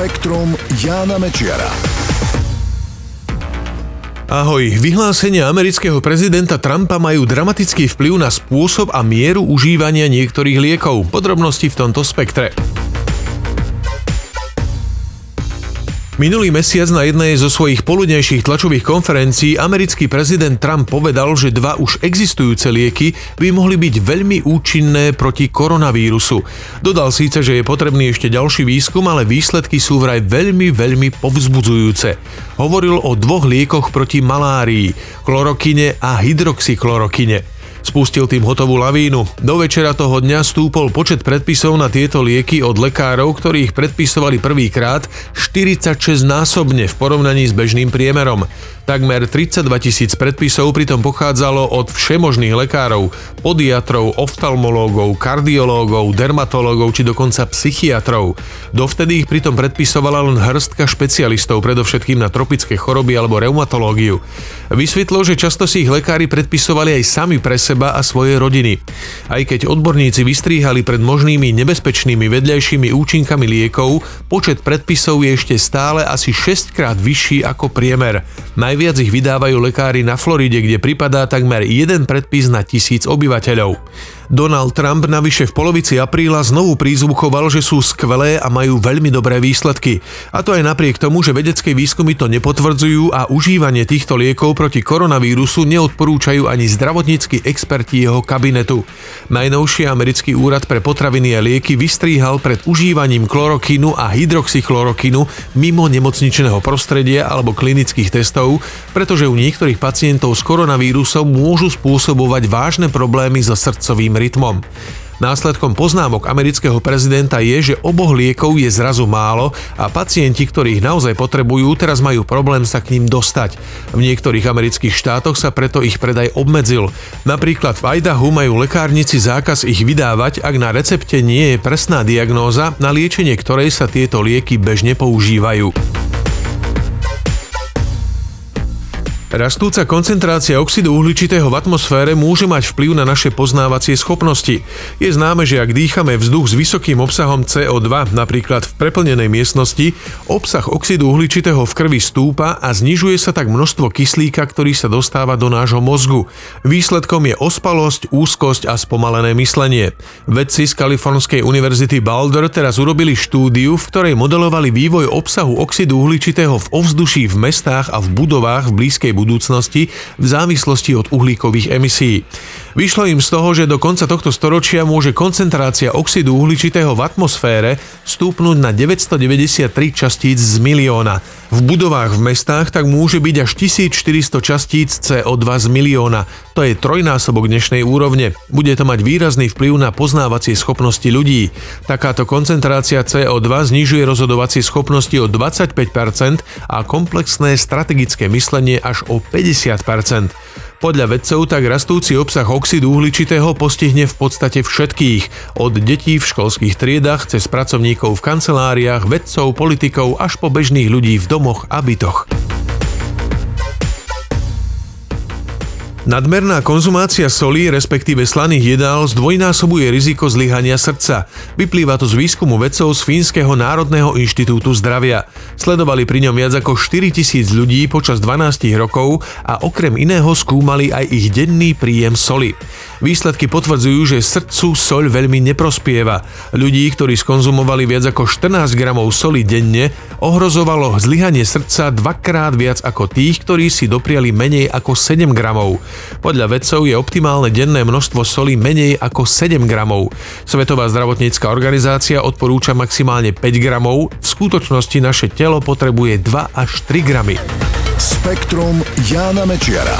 Spektrum Jána Mečiara. Ahoj, vyhlásenia amerického prezidenta Trumpa majú dramatický vplyv na spôsob a mieru užívania niektorých liekov. Podrobnosti v tomto spektre. Minulý mesiac na jednej zo svojich poludnejších tlačových konferencií americký prezident Trump povedal, že dva už existujúce lieky by mohli byť veľmi účinné proti koronavírusu. Dodal síce, že je potrebný ešte ďalší výskum, ale výsledky sú vraj veľmi, veľmi povzbudzujúce. Hovoril o dvoch liekoch proti malárii, klorokine a hydroxychlorokine. Spustil tým hotovú lavínu. Do večera toho dňa stúpol počet predpisov na tieto lieky od lekárov, ktorí ich predpisovali prvýkrát 46 násobne v porovnaní s bežným priemerom. Takmer 32 tisíc predpisov pritom pochádzalo od všemožných lekárov, podiatrov, oftalmológov, kardiológov, dermatológov či dokonca psychiatrov. Dovtedy ich pritom predpisovala len hrstka špecialistov, predovšetkým na tropické choroby alebo reumatológiu. Vysvetlo, že často si ich lekári predpisovali aj sami pre seba a svoje rodiny. Aj keď odborníci vystríhali pred možnými nebezpečnými vedľajšími účinkami liekov, počet predpisov je ešte stále asi 6 krát vyšší ako priemer. Najviac ich vydávajú lekári na Floride, kde pripadá takmer jeden predpis na tisíc obyvateľov. Donald Trump navyše v polovici apríla znovu prízvuchoval, že sú skvelé a majú veľmi dobré výsledky. A to aj napriek tomu, že vedecké výskumy to nepotvrdzujú a užívanie týchto liekov proti koronavírusu neodporúčajú ani zdravotníckí experti jeho kabinetu. Najnovší americký úrad pre potraviny a lieky vystríhal pred užívaním klorokínu a hydroxychlorokínu mimo nemocničného prostredia alebo klinických testov, pretože u niektorých pacientov s koronavírusom môžu spôsobovať vážne problémy so srdcovým rytmom. Následkom poznámok amerického prezidenta je, že oboch liekov je zrazu málo a pacienti, ktorí ich naozaj potrebujú, teraz majú problém sa k ním dostať. V niektorých amerických štátoch sa preto ich predaj obmedzil. Napríklad v Idahu majú lekárnici zákaz ich vydávať, ak na recepte nie je presná diagnóza, na liečenie ktorej sa tieto lieky bežne používajú. Rastúca koncentrácia oxidu uhličitého v atmosfére môže mať vplyv na naše poznávacie schopnosti. Je známe, že ak dýchame vzduch s vysokým obsahom CO2, napríklad v preplnenej miestnosti, obsah oxidu uhličitého v krvi stúpa a znižuje sa tak množstvo kyslíka, ktorý sa dostáva do nášho mozgu. Výsledkom je ospalosť, úzkosť a spomalené myslenie. Vedci z Kalifornskej univerzity Boulder teraz urobili štúdiu, v ktorej modelovali vývoj obsahu oxidu uhličitého v ovzduší v mestách a v budovách v blízkej budúcnosti v závislosti od uhlíkových emisí. Vyšlo im z toho, že do konca tohto storočia môže koncentrácia oxidu uhličitého v atmosfére stúpnuť na 993 častíc z milióna. V budovách v mestách tak môže byť až 1400 častíc CO2 z milióna. To je trojnásobok dnešnej úrovne. Bude to mať výrazný vplyv na poznávacie schopnosti ľudí. Takáto koncentrácia CO2 znižuje rozhodovacie schopnosti o 25% a komplexné strategické myslenie až o 50%. Podľa vedcov tak rastúci obsah oxidu uhličitého postihne v podstate všetkých, od detí v školských triedach cez pracovníkov v kanceláriách, vedcov, politikov až po bežných ľudí v domoch a bytoch. Nadmerná konzumácia soli, respektíve slaných jedál, zdvojnásobuje riziko zlyhania srdca. Vyplýva to z výskumu vedcov z Fínskeho národného inštitútu zdravia. Sledovali pri ňom viac ako 4000 ľudí počas 12 rokov a okrem iného skúmali aj ich denný príjem soli. Výsledky potvrdzujú, že srdcu soľ veľmi neprospieva. Ľudí, ktorí skonzumovali viac ako 14 gramov soli denne, ohrozovalo zlyhanie srdca dvakrát viac ako tých, ktorí si dopriali menej ako 7 gramov. Podľa vedcov je optimálne denné množstvo soli menej ako 7 gramov. Svetová zdravotnícka organizácia odporúča maximálne 5 gramov, v skutočnosti naše telo potrebuje 2 až 3 gramy. Spektrum Jána Mečiara.